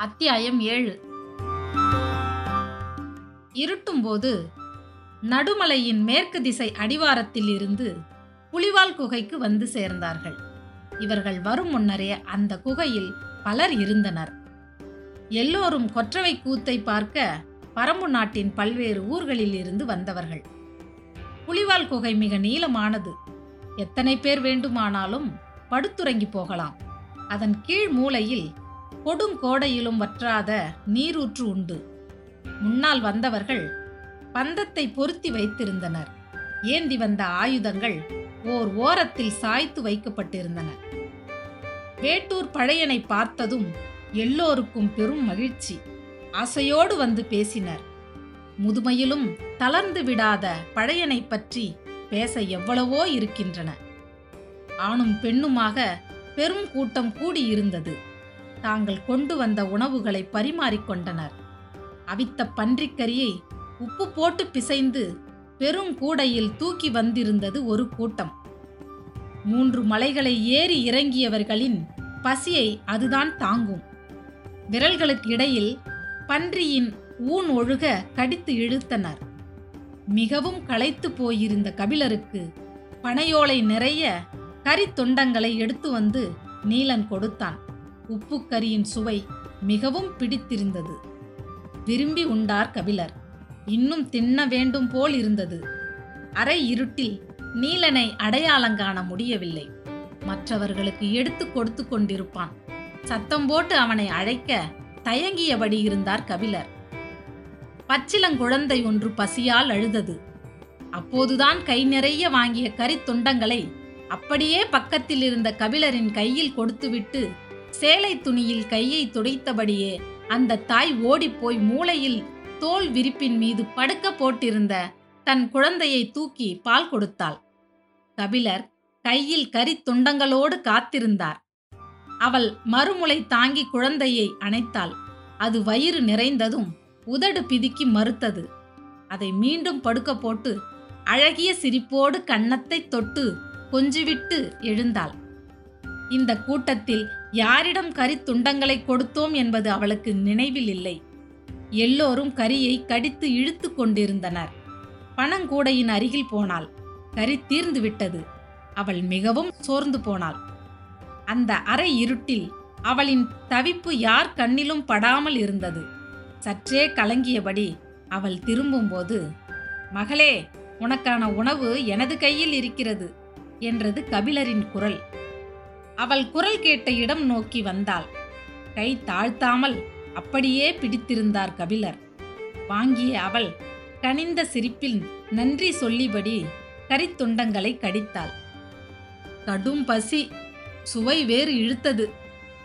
அத்தியாயம் ஏழு. இருட்டும்போது நடுமலையின் மேற்கு திசை அடிவாரத்தில் இருந்து புலிவால் குகைக்கு வந்து சேர்ந்தார்கள். இவர்கள் வரும் முன்னரே அந்த குகையில் பலர் இருந்தனர். எல்லோரும் கொற்றவை கூத்தை பார்க்க பரம்பு நாட்டின் பல்வேறு ஊர்களில் இருந்து வந்தவர்கள். புலிவால் குகை மிக நீளமானது. எத்தனை பேர் வேண்டுமானாலும் படுத்துறங்கி போகலாம். அதன் கீழ் மூலையில் கொடுங்கோடையிலும் வற்றாத நீரூற்று உண்டு. முன்னால் வந்தவர்கள் பந்தத்தை பொருத்தி வைத்திருந்தனர். ஏந்தி வந்த ஆயுதங்கள் ஓர் ஓரத்தில் சாய்த்து வைக்கப்பட்டிருந்தன. வேட்டூர் பழையனை பார்த்ததும் எல்லோருக்கும் பெரும் மகிழ்ச்சி. ஆசையோடு வந்து பேசினர். முதுமையிலும் தளர்ந்து விடாத பழையனை பற்றி பேச எவ்வளவோ இருக்கின்றன. ஆணும் பெண்ணுமாக பெரும் கூட்டம் கூடியிருந்தது. தாங்கள் கொண்டு வந்த உணவுகளை பரிமாறிக்கொண்டனர். அவித்த பன்றிக்கரியை உப்பு போட்டு பிசைந்து பெரும் கூடையில் தூக்கி வந்திருந்தது ஒரு கூட்டம். மூன்று மலைகளை ஏறி இறங்கியவர்களின் பசியை அதுதான் தாங்கும். விரல்களுக்கு இடையில் பன்றியின் ஊன் ஒழுக கடித்து இழுத்தனர். மிகவும் களைத்து போயிருந்த கபிலருக்கு பனையோலை நிறைய கறி தொண்டங்களை எடுத்து வந்து நீலன் கொடுத்தான். உப்புக்கரியின் சுவை மிகவும் பிடித்திருந்தது. விரும்பி உண்டார் கபிலர். இன்னும் தின்ன வேண்டும் போல் இருந்தது. அரை இருட்டில் நீலனை அடையாளங்காண முடியவில்லை. மற்றவர்களுக்கு எடுத்து கொடுத்து கொண்டிருப்பான். சத்தம் போட்டு அவனை அழைக்க தயங்கியபடி இருந்தார் கபிலர். பச்சிலங்குழந்தை ஒன்று பசியால் அழுதது. அப்போதுதான் கை நிறைய வாங்கிய கறித் துண்டங்களை அப்படியே பக்கத்தில் இருந்த கபிலரின் கையில் கொடுத்துவிட்டு சேலை துணியில் கையை துடைத்தபடியே அந்த தாய் ஓடிப்போய் மூளையில் தோல் விரிப்பின் மீது படுக்க போட்டிருந்த தன் குழந்தையை தூக்கி பால் கொடுத்தாள். கபிலர் கையில் கரித் துண்டங்களோடு காத்திருந்தார். அவள் மறுமுளை தாங்கி குழந்தையை அணைத்தாள். அது வயிறு நிறைந்ததும் உதடு பிதுக்கி மறுத்தது. அதை மீண்டும் படுக்க போட்டு அழகிய சிரிப்போடு கன்னத்தை தொட்டு கொஞ்சிவிட்டு எழுந்தாள். இந்த கூட்டத்தில் யாரிடம் கரி துண்டங்களை கொடுத்தோம் என்பது அவளுக்கு நினைவில் இல்லை. எல்லோரும் கரியை கடித்து இழுத்து கொண்டிருந்தனர். பணங்கூடையின் அருகில் போனாள் கரி தீர்ந்து விட்டது. அவள் மிகவும் சோர்ந்து போனாள். அந்த அறை இருட்டில் அவளின் தவிப்பு யார் கண்ணிலும் படாமல் இருந்தது. சற்றே கலங்கியபடி அவள் திரும்பும்போது மகளே உனக்கான உணவு எனது கையில் இருக்கிறது என்றது கபிலரின் குரல். அவள் குரல் கேட்ட இடம் நோக்கி வந்தாள். கை தாழ்த்தாமல் அப்படியே பிடித்திருந்தார் கபிலர். வாங்கிய அவள் கனிந்த சிரிப்பில் நன்றி சொல்லிபடி கரித்துண்டங்களை கடித்தாள். கடும் பசி சுவை வேறு இழுத்தது.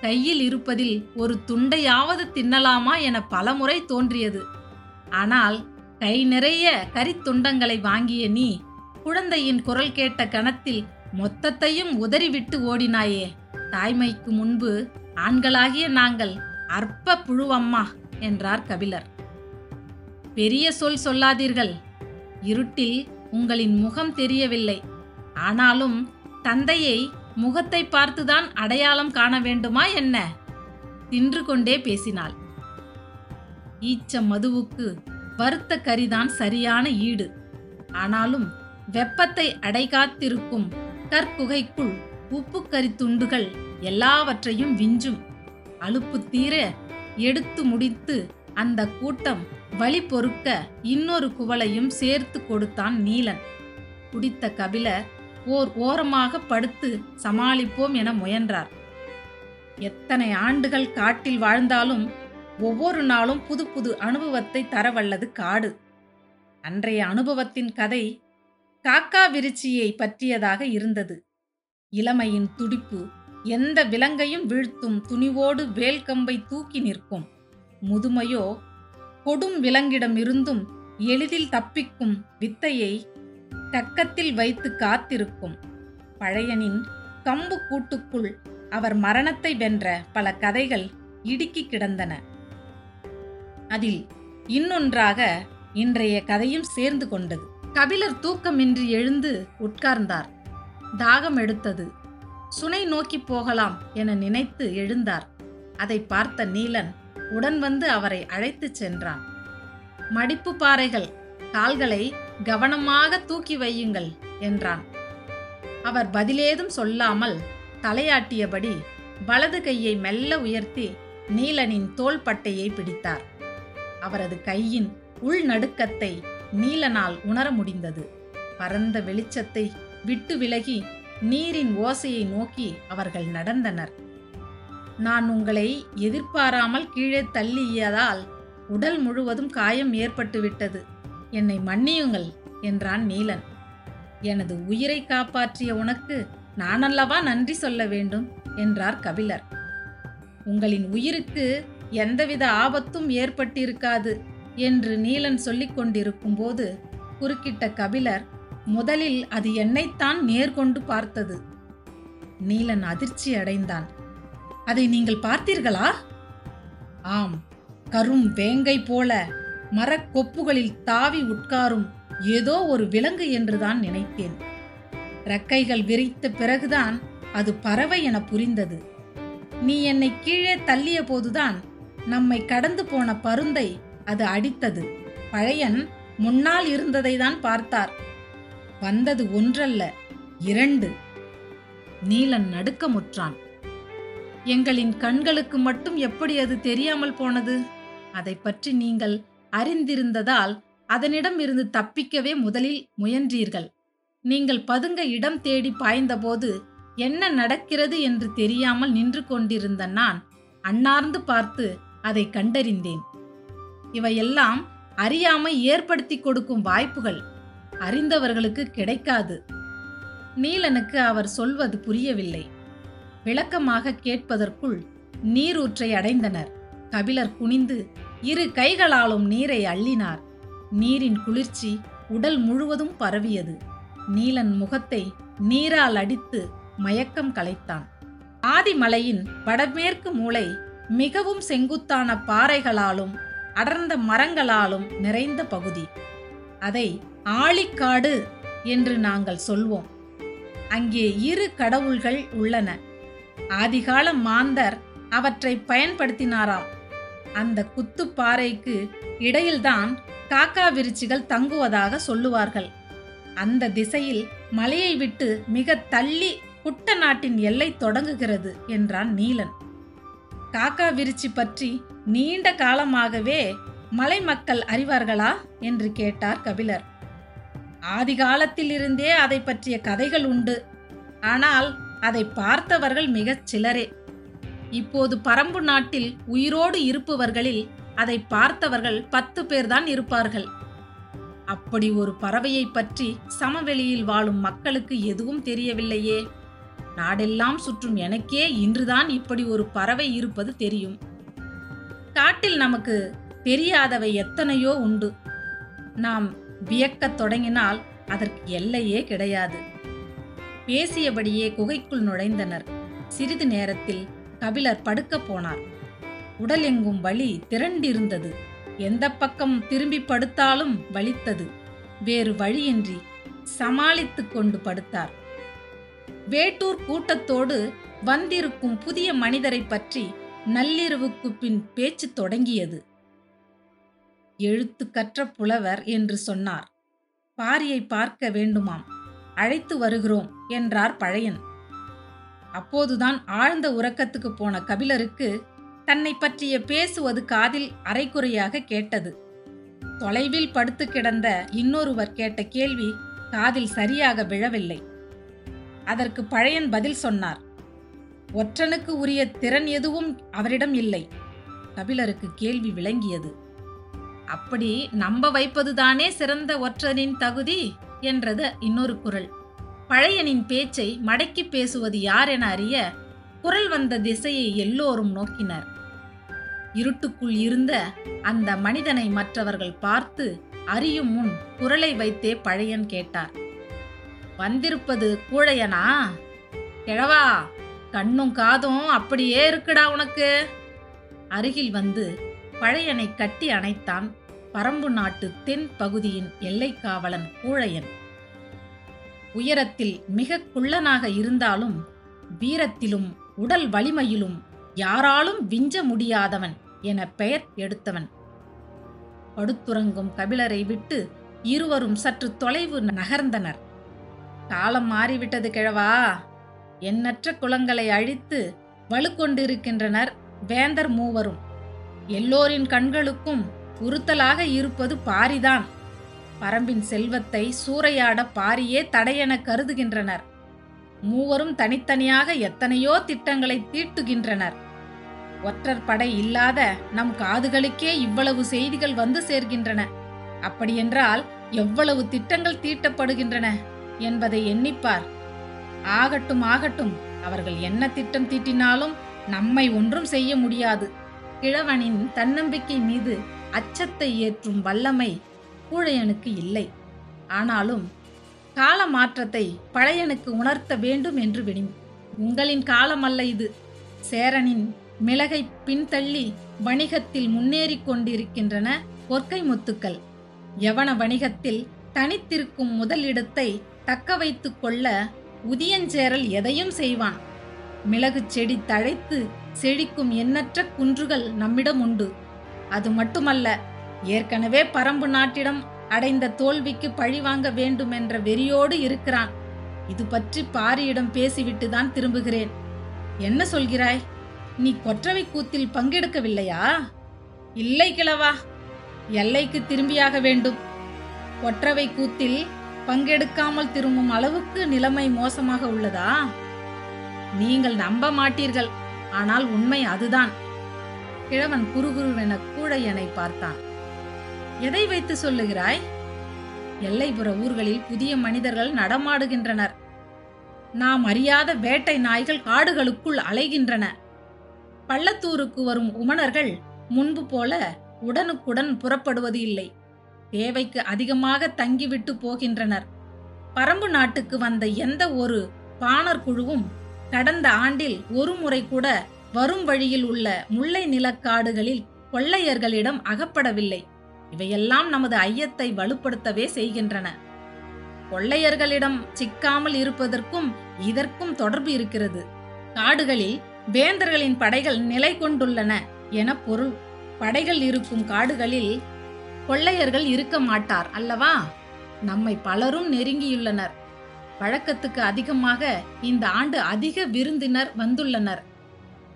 கையில் இருப்பதில் ஒரு துண்டையாவது தின்னலாமா என பலமுறை தோன்றியது. ஆனால் கை நிறைய கரித்துண்டங்களை வாங்கிய நீ குழந்தையின் குரல் கேட்ட கணத்தில் மொத்தத்தையும் உதறிவிட்டு ஓடினாயே. தாய்மைக்கு முன்பு ஆண்களாகிய நாங்கள் அற்ப புழுவம்மா என்றார் கபிலர். பெரிய சொல் சொல்லாதீர்கள். இருட்டில் உங்களின் முகம் தெரியவில்லை. ஆனாலும் தந்தையை முகத்தை பார்த்துதான் அடையாளம் காண வேண்டுமா என்ன? தின்று கொண்டே பேசினாள். ஈச்ச மதுவுக்கு வறுத்த கரிதான் சரியான ஈடு. ஆனாலும் வெப்பத்தை அடைகாத்திருக்கும் கற்குகைக்குள் உப்புக்கரி துண்டுகள் எல்லாவற்றையும் விஞ்சும். அலுப்பு தீர எடுத்து முடித்து அந்த கூட்டம் வழி பொறுக்க இன்னொரு குவளையும் சேர்த்து கொடுத்தான் நீலன். குடித்த கபிலர் ஓர் ஓரமாக படுத்து சமாளிப்போம் என முயன்றார். எத்தனை ஆண்டுகள் காட்டில் வாழ்ந்தாலும் ஒவ்வொரு நாளும் புது புது அனுபவத்தை தரவல்லது காடு. அன்றைய அனுபவத்தின் கதை காக்கா விருச்சியை பற்றியதாக இருந்தது. இளமையின் துடிப்பு எந்த விலங்கையும் வீழ்த்தும் துணிவோடு வேல்கம்பை தூக்கி நிற்கும். முதுமையோ கொடும் விலங்கிடமிருந்தும் எளிதில் தப்பிக்கும் வித்தையை கக்கத்தில் வைத்து காத்திருக்கும். பழையனின் கம்பு கூட்டுக்குள் அவர் மரணத்தை வென்ற பல கதைகள் இடுக்கி கிடந்தன. அதில் இன்னொன்றாக இன்றைய கதையும் சேர்ந்து கொண்டது. கபிலர் தூக்கமின்றி எழுந்து உட்கார்ந்தார். தாகம் எடுத்தது. சுனை நோக்கி போகலாம் என நினைத்து எழுந்தார். அதை பார்த்த நீலன் உடன் வந்து அவரை அழைத்துச் சென்றான். மடிப்பு பாறைகள் கால்களை கவனமாக தூக்கி வையுங்கள் என்றான். அவர் பதிலேதும் சொல்லாமல் தலையாட்டியபடி வலது கையை மெல்ல உயர்த்தி நீலனின் தோள்பட்டையை பிடித்தார். அவரது கையின் உள்நடுக்கத்தை நீலனால் உணர முடிந்தது. பரந்த வெளிச்சத்தை விட்டு விலகி நீரின் ஓசையை நோக்கி அவர்கள் நடந்தனர். நான் உங்களை எதிர்பாராமல் கீழே தள்ளியதால் உடல் முழுவதும் காயம் ஏற்பட்டுவிட்டது. என்னை மன்னியுங்கள் என்றான் நீலன். எனது உயிரை காப்பாற்றிய உனக்கு நானல்லவா நன்றி சொல்ல வேண்டும் என்றார் கபிலர். உங்களின் உயிருக்கு எந்தவித ஆபத்தும் ஏற்பட்டிருக்காது. என்று நீலன் சொல்லிக் கொண்டிருக்கும்போது குறுக்கிட்ட கபிலர் முதலில் அது என்னைத்தான் நேர்கொண்டு பார்த்தது. நீலன் அதிர்ச்சி அடைந்தான். அதை நீங்கள் பார்த்தீர்களா? ஆம் கரும் வேங்கை போல மரக்கொப்புகளில் தாவி உட்காரும் ஏதோ ஒரு விலங்கு என்றுதான் நினைத்தேன். ரெக்கைகள் விரித்த பிறகுதான் அது பறவை என புரிந்தது. நீ என்னை கீழே தள்ளிய போதுதான் நம்மை கடந்து போன பருந்தை அது அடித்தது. பழையன் முன்னால் இருந்ததை தான் பார்த்தார். வந்தது ஒன்றல்ல இரண்டு. நீலன் நடுக்கமுற்றான் எங்களின் கண்களுக்கு மட்டும் எப்படி அது தெரியாமல் போனது? அதை பற்றி நீங்கள் அறிந்திருந்ததால் அதனிடம் இருந்து தப்பிக்கவே முதலில் முயன்றீர்கள். நீங்கள் பதுங்க இடம் தேடி பாய்ந்தபோது என்ன நடக்கிறது என்று தெரியாமல் நின்று கொண்டிருந்த நான் அன்னார்ந்து பார்த்து அதை கண்டறிந்தேன். இவையெல்லாம் அறியாமை ஏற்படுத்தி கொடுக்கும் வாய்ப்புகள். அறிந்தவர்களுக்கு கிடைக்காது. நீலனுக்கு அவர் சொல்வது புரியவில்லை. விளக்கமாக கேட்பதற்குள் நீரூற்றை அடைந்தனர். கபிலர் குனிந்து இரு கைகளாலும் நீரை அள்ளினார். நீரின் குளிர்ச்சி உடல் முழுவதும் பரவியது. நீலன் முகத்தை நீரால் அடித்து மயக்கம் கலைத்தான். ஆதிமலையின் வடமேற்கு மூளை மிகவும் செங்குத்தான பாறைகளாலும் அடர்ந்த மரங்களாலும் நிறைந்த பகுதி. அதை ஆழிக்காடு என்று நாங்கள் சொல்வோம். அங்கே இரு கடவுள்கள் உள்ளன. ஆதிகால மாந்தர் அவற்றை பயன்படுத்தினாராம். அந்த குத்துப்பாறைக்கு இடையில்தான் காக்கா விரிச்சிகள் தங்குவதாக சொல்லுவார்கள். அந்த திசையில் மலையை விட்டு மிக தள்ளி குட்ட நாட்டின் எல்லை தொடங்குகிறது என்றான் நீலன். காக்கா விரிச்சி பற்றி நீண்ட காலமாகவே மலை மக்கள் அறிவார்களா? என்று கேட்டார் கபிலர். ஆதிகாலத்திலிருந்தே அதை பற்றிய கதைகள் உண்டு. ஆனால் அதை பார்த்தவர்கள் மிகச் சிலரே. இப்போது பரம்பு நாட்டில் உயிரோடு இருப்பவர்களில் அதை பார்த்தவர்கள் பத்து பேர்தான் இருப்பார்கள். அப்படி ஒரு பறவையை பற்றி சமவெளியில் வாழும் மக்களுக்கு எதுவும் தெரியவில்லையே. நாடெல்லாம் சுற்றும் எனக்கே இன்றுதான் இப்படி ஒரு பறவை இருப்பது தெரியும். காட்டில் நமக்கு தெரியாதவை எத்தனையோ உண்டு. நாம் வியக்கத் தொடங்கினால் அதற்கு எல்லையே கிடையாது. பேசியபடியே குகைக்குள் நுழைந்தனர். சிறிது நேரத்தில் கபிலர் படுக்கப் போனார். உடல் எங்கும் வலி திரண்டிருந்தது. எந்த பக்கம் திரும்பி படுத்தாலும் வலித்தது. வேறு வழியின்றி சமாளித்து கொண்டு படுத்தார். வேட்டூர் கூட்டத்தோடு வந்திருக்கும் புதிய மனிதரை பற்றி நள்ளிரவுக்கு பின் பேச்சு தொடங்கியது. எழுத்து கற்ற புலவர் என்று சொன்னார். பாரியை பார்க்க வேண்டுமாம். அழைத்து வருகிறோம் என்றார் பழையன். அப்போதுதான் ஆழ்ந்த உறக்கத்துக்கு போன கபிலருக்கு தன்னை பற்றிய பேசுவது காதில் அரைக்குறையாக கேட்டது. தொலைவில் படுத்து கிடந்த இன்னொருவர் கேட்ட கேள்வி காதில் சரியாக விழவில்லை. அதற்கு பழையன் பதில் சொன்னார். ஒற்றனுக்கு உரிய திறன் எதுவும் அவரிடம் இல்லை. கபிலருக்கு கேள்வி விளங்கியது. அப்படி நம்ப வைப்பதுதானே சிறந்த ஒற்றனின் தகுதி? என்றது இன்னொரு குரல். பழையனின் பேச்சை மடக்கி பேசுவது யார் என அறிய குரல் வந்த திசையை எல்லோரும் நோக்கினர். இருட்டுக்குள் இருந்த அந்த மனிதனை மற்றவர்கள் பார்த்து அறியும் முன் குரலை வைத்தே பழையன் கேட்டார். வந்திருப்பது கூழையனா? கிழவா கண்ணும் காதும் அப்படியே இருக்குடா உனக்கு. அருகில் வந்து பழையனை கட்டி அணைத்தான் பரம்பு நாட்டு தென் பகுதியின் எல்லைக்காவலன் கூழையன். உயரத்தில் மிக குள்ளனாக இருந்தாலும் வீரத்திலும் உடல் வலிமையிலும் யாராலும் விஞ்ச முடியாதவன் என பெயர் எடுத்தவன். படுத்துறங்கும் கபிலரை விட்டு இருவரும் சற்று தொலைவு நகர்ந்தனர். காலம் மாறிவிட்டது கிழவா. எண்ணற்ற குலங்களை அழித்து வலுக்கொண்டிருக்கின்றனர் வேந்தர் மூவரும். எல்லோரின் கண்களுக்கும் உறுத்தலாக இருப்பது பாரிதான். பரம்பின் செல்வத்தை சூறையாட பாரியே தடையென கருதுகின்றனர். மூவரும் தனித்தனியாக எத்தனையோ திட்டங்களை தீட்டுகின்றனர். ஒற்றர் படை இல்லாத நம் காதுகளுக்கே இவ்வளவு செய்திகள் வந்து சேர்கின்றன. அப்படியென்றால் எவ்வளவு திட்டங்கள் தீட்டப்படுகின்றன என்பதை எண்ணிப்பார். ஆகட்டும் ஆகட்டும். அவர்கள் என்ன திட்டம் தீட்டினாலும் நம்மை ஒன்றும் செய்ய முடியாது. கிழவனின் தன்னம்பிக்கை மீது அச்சத்தை ஏற்றும் வல்லமை கூழையனுக்கு இல்லை. ஆனாலும் கால மாற்றத்தை பழையனுக்கு உணர்த்த வேண்டும் என்று வினி உங்களின் காலம் அல்ல இது. சேரனின் மிளகை பின்தள்ளி வணிகத்தில் முன்னேறி கொண்டிருக்கின்றன பொற்கை முத்துக்கள். யவன வணிகத்தில் தனித்திருக்கும் முதலிடத்தை தக்க வைத்து கொள்ள உதியஞ்சேரல் எதையும் செய்வான். மிளகு செடி தழைத்து செழிக்கும் எண்ணற்ற குன்றுகள் நம்மிடம் உண்டு. அது மட்டுமல்ல ஏற்கனவே பரம்பு நாட்டிடம் அடைந்த தோல்விக்கு பழிவாங்க வேண்டும் என்ற வெறியோடு இருக்கிறான். இது பற்றி பாரியிடம் பேசிவிட்டு தான் திரும்புகிறேன். என்ன சொல்கிறாய்? நீ கொற்றவை கூத்தில் பங்கெடுக்கவில்லையா? இல்லை கிழவா எல்லைக்கு திரும்பியாக வேண்டும். கொற்றவை கூத்தில் பங்கெடுக்காமல் திரும்பும் அளவுக்கு நிலைமை மோசமாக உள்ளதா? நீங்கள் நம்ப மாட்டீர்கள். ஆனால் உண்மை அதுதான். கிழவன் குறுகுருவென கூழையனை பார்த்தான். எதை வைத்து சொல்லுகிறாய்? எல்லைப்புற ஊர்களில் புதிய மனிதர்கள் நடமாடுகின்றனர். நாம் அறியாத வேட்டை நாய்கள் காடுகளுக்குள் அலைகின்றன. பள்ளத்தூருக்கு வரும் உமணர்கள் முன்பு போல உடனுக்குடன் புறப்படுவது இல்லை. தேவைக்கு அதிகமாக தங்கிவிட்டு போகின்றனர். பரம்பு நாட்டுக்கு வந்த எந்த ஒரு பாணர் குழுவும் கடந்த ஆண்டில் ஒரு முறை கூட வரும் வழியில் உள்ள முல்லை நிலக்காடுகளில் கொள்ளையர்களிடம் அகப்படவில்லை. இவையெல்லாம் நமது ஐயத்தை வலுப்படுத்தவே செய்கின்றன. கொள்ளையர்களிடம் சிக்காமல் இருப்பதற்கும் இதற்கும் தொடர்பு இருக்கிறது. காடுகளில் வேந்தர்களின் படைகள் நிலை கொண்டுள்ளன என பொருள். படைகள் இருக்கும் காடுகளில் கொள்ளையர்கள் இருக்க மாட்டார் அல்லவா? நம்மை பலரும் நெருங்கியுள்ளனர். வழக்கத்துக்கு அதிகமாக இந்த ஆண்டு அதிக விருந்தினர் வந்துள்ளனர்.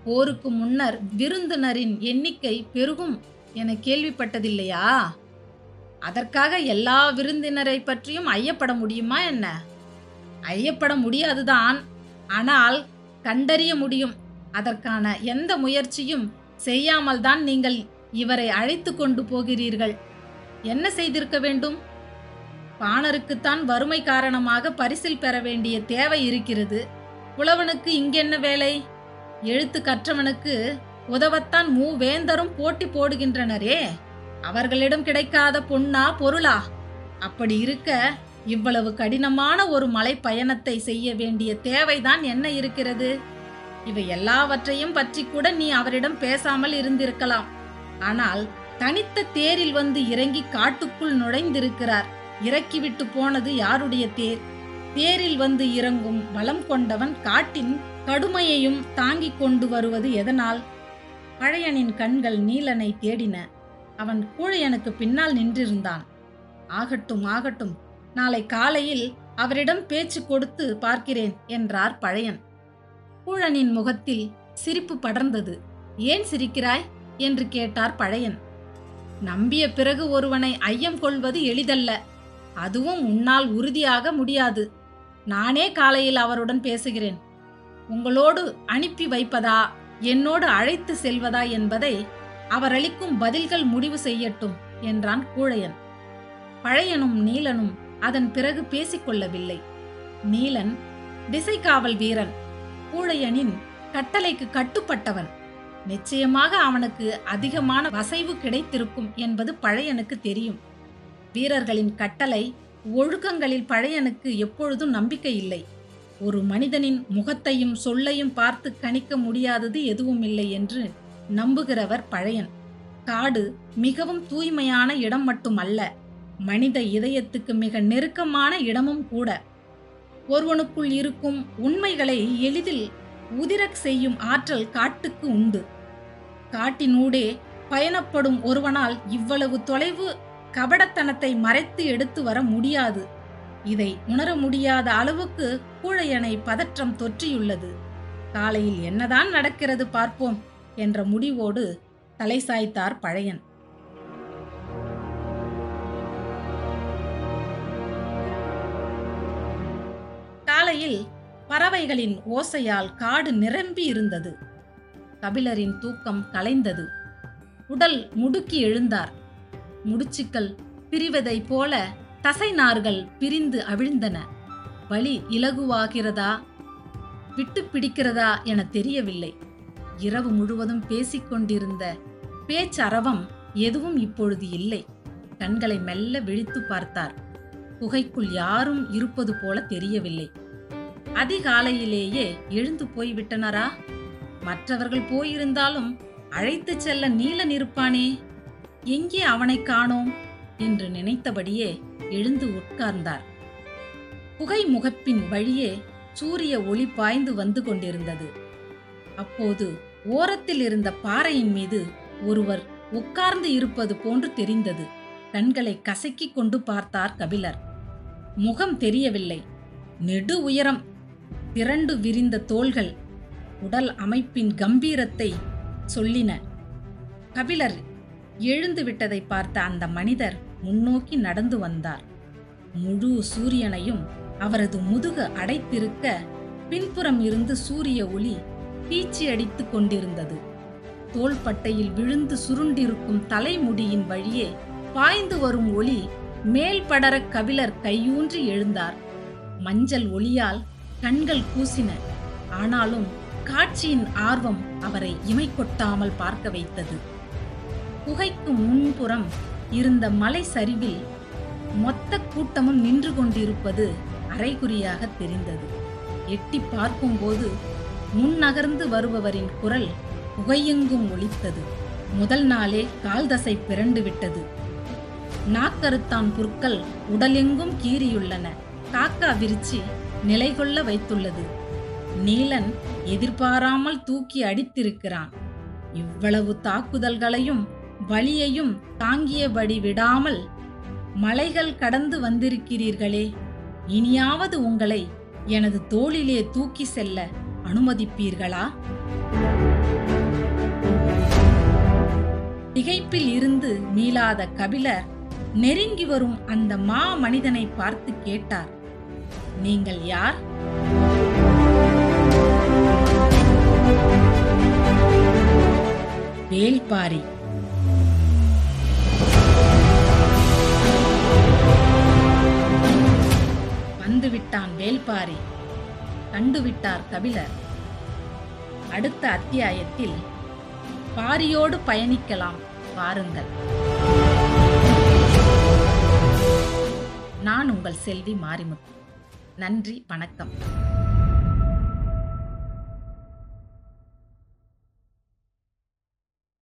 போருக்கு முன்னர் விருந்தினரின் எண்ணிக்கை பெருகும் என கேள்விப்பட்டதில்லையா? அதற்காக எல்லா விருந்தினரை பற்றியும் ஐயப்பட முடியுமா என்ன? ஐயப்பட முடியாதுதான். ஆனால் கண்டறிய முடியும். அதற்கான எந்த முயற்சியும் செய்யாமல் தான் நீங்கள் இவரை அழைத்து கொண்டு போகிறீர்கள். என்ன செய்திருக்க வேண்டும்? பாணருக்குத்தான் வறுமை காரணமாக பரிசில் பெற வேண்டிய தேவை இருக்கிறது. புலவனுக்கு இங்கென்ன வேலை? எழுத்து கற்றவனுக்கு உதவத்தான் மூவேந்தரும் போட்டி போடுகின்றனரே. அவர்களிடம் கிடைக்காத பொன்னா பொருளா? அப்படி இருக்க இவ்வளவு கடினமான ஒரு மலை பயணத்தை செய்ய வேண்டிய தேவைதான் என்ன இருக்கிறது? இவை எல்லாவற்றையும் பற்றி கூட நீ அவரிடம் பேசாமல் இருந்திருக்கலாம். ஆனால் தனித்த தேரில் வந்து இறங்கி காட்டுக்குள் நுழைந்திருக்கிறார். இறக்கிவிட்டு போனது யாருடைய தேர்? தேரில் வந்து இறங்கும் பலம் கொண்டவன் காட்டின் கடுமையையும் தாங்கிக் கொண்டு வருவது எதனால்? பழையனின் கண்கள் நீலனை தேடின. அவன் கூழையனுக்கு பின்னால் நின்றிருந்தான். ஆகட்டும் ஆகட்டும் நாளை காலையில் அவரிடம் பேச்சு கொடுத்து பார்க்கிறேன் என்றார் பழையன். கூழனின் முகத்தில் சிரிப்பு படர்ந்தது. ஏன் சிரிக்கிறாய்? என்று கேட்டார் பழையன். நம்பிய பிறகு ஒருவனை ஐயம் கொள்வது எளிதல்ல. அதுவும் உன்னால் உறுதியாக முடியாது. நானே காலையில் அவருடன் பேசுகிறேன். உங்களோடு அனுப்பி வைப்பதா? என்னோடு அழைத்து செல்வதா என்பதை அவரளிக்கும் பதில்கள் முடிவு செய்யட்டும் என்றான் கூழையன். பழையனும் நீலனும் அதன் பிறகு பேசிக்கொள்ளவில்லை நீலன் திசைக்காவல் வீரன். கூழையனின் கட்டளைக்கு கட்டுப்பட்டவன். நிச்சயமாக அவனுக்கு அதிகமான வசைவு கிடைத்திருக்கும் என்பது பழையனுக்கு தெரியும். வீரர்களின் கட்டளை ஒழுக்கங்களில் பழையனுக்கு எப்பொழுதும் நம்பிக்கை இல்லை. ஒரு மனிதனின் முகத்தையும் சொல்லையும் பார்த்து கணிக்க முடியாதது எதுவும் இல்லை என்று நம்புகிறவர் பழையன். காடு மிகவும் தூய்மையான இடம் மட்டுமல்ல மனித இதயத்துக்கு மிக நெருக்கமான இடமும் கூட. ஒருவனுக்குள் இருக்கும் உண்மைகளை எளிதில் உதிரக் செய்யும் ஆற்றல் காட்டுக்கு உண்டு. காட்டினூடே பயணப்படும் ஒருவனால் இவ்வளவு தொலைவு கபடத்தனத்தை மறைத்து எடுத்து வர முடியாது. இதை உணர முடியாத அளவுக்கு கூழையனை பதற்றம் தொற்றியுள்ளது. காலையில் என்னதான் நடக்கிறது பார்ப்போம் என்ற முடிவோடு தலை சாய்த்தார் பழையன். காலையில் பறவைகளின் ஓசையால் காடு நிரம்பி இருந்தது. கபிலரின் தூக்கம் கலைந்தது. உடல் முடுக்கி எழுந்தார். முடிச்சுக்கள் பிரிவதைப் போல தசைநார்கள் பிரிந்து அவிழ்ந்தன. வலி இலகுவாகிறதா? விட்டு பிடிக்கிறதா என தெரியவில்லை. இரவு முழுவதும் பேசிக்கொண்டிருந்த பேச்சரவம் எதுவும் இப்பொழுது இல்லை. கண்களை மெல்ல விழித்து பார்த்தார். குகைக்குள் யாரும் இருப்பது போல தெரியவில்லை. அதிகாலையிலேயே எழுந்து போய்விட்டனரா மற்றவர்கள் போயிருந்தாலும் அழைத்து செல்ல நீலன் இருப்பானே எங்கே அவனை காணோம்? என்று நினைத்தபடியே எழுந்து உட்கார்ந்தார். புகை முகப்பின் வழியே சூரிய ஒளி பாய்ந்து வந்து கொண்டிருந்தது. அப்போது ஓரத்தில் இருந்த பாறையின் மீது ஒருவர் உட்கார்ந்து இருப்பது போன்று தெரிந்தது. கண்களை கசக்கிக் கொண்டு பார்த்தார் கபிலர். முகம் தெரியவில்லை. நெடு உயரம் திரண்டு விரிந்த தோள்கள் உடல் அமைப்பின் கம்பீரத்தை சொல்லின. கபிலர் எழுந்து விட்டதை பார்த்த அந்த மனிதர் முன்னோக்கி நடந்து வந்தார். முழு சூரியனையும் அவரது முதுகு அடைத்திருக்க பின்புறம் இருந்து சூரிய ஒளி பீச்சி அடித்து கொண்டிருந்தது. தோள்பட்டையில் விழுந்து சுருண்டிருக்கும் தலைமுடியின் வழியே பாய்ந்து வரும் ஒளி மேல் படர கபிலர் கையூன்றி எழுந்தார். மஞ்சள் ஒளியால் கண்கள் கூசின. ஆனாலும் காட்சியின் ஆர்வம் அவரை இமை கொட்டாமல் பார்க்க வைத்தது. குகைக்கு முன்புறம் இருந்த மலை சரிவில் மொத்த கூட்டமும் நின்று கொண்டிருப்பது அரைகுறியாக தெரிந்தது. எட்டி பார்க்கும்போது முன்னகர்ந்து வருபவரின் குரல் புகையெங்கும் ஒலித்தது. முதல் நாளே கால் தசை பிறண்டு விட்டது. நாக்கருத்தான் புற்கள் உடலெங்கும் கீறியுள்ளன. காக்கா விரிச்சி நிலை கொள்ள வைத்துள்ளது. நீலன் எதிர்பாராமல் தூக்கி அடித்திருக்கிறான். இவ்வளவு தாக்குதல்களையும் வழியையும் தாங்கியபடி விடாமல் மலைகள் கடந்து வந்திருக்கிறீர்களே. இனியாவது உங்களை எனது தோளிலே தூக்கி செல்ல அனுமதிப்பீர்களா? திகைப்பில் இருந்து மீளாத கபிலர் நெருங்கி வரும் அந்த மா மனிதனை பார்த்து கேட்டார். நீங்கள் யார்? வேல்பாரி வந்துவிட்டான் வேல்பாரி கண்டுவிட்டார் கபிலர் அடுத்த அத்தியாயத்தில் பாரியோடு பயணிக்கலாம் பாருங்கள் நான் உங்கள் செல்வி மாரிமுத்து. நன்றி வணக்கம்.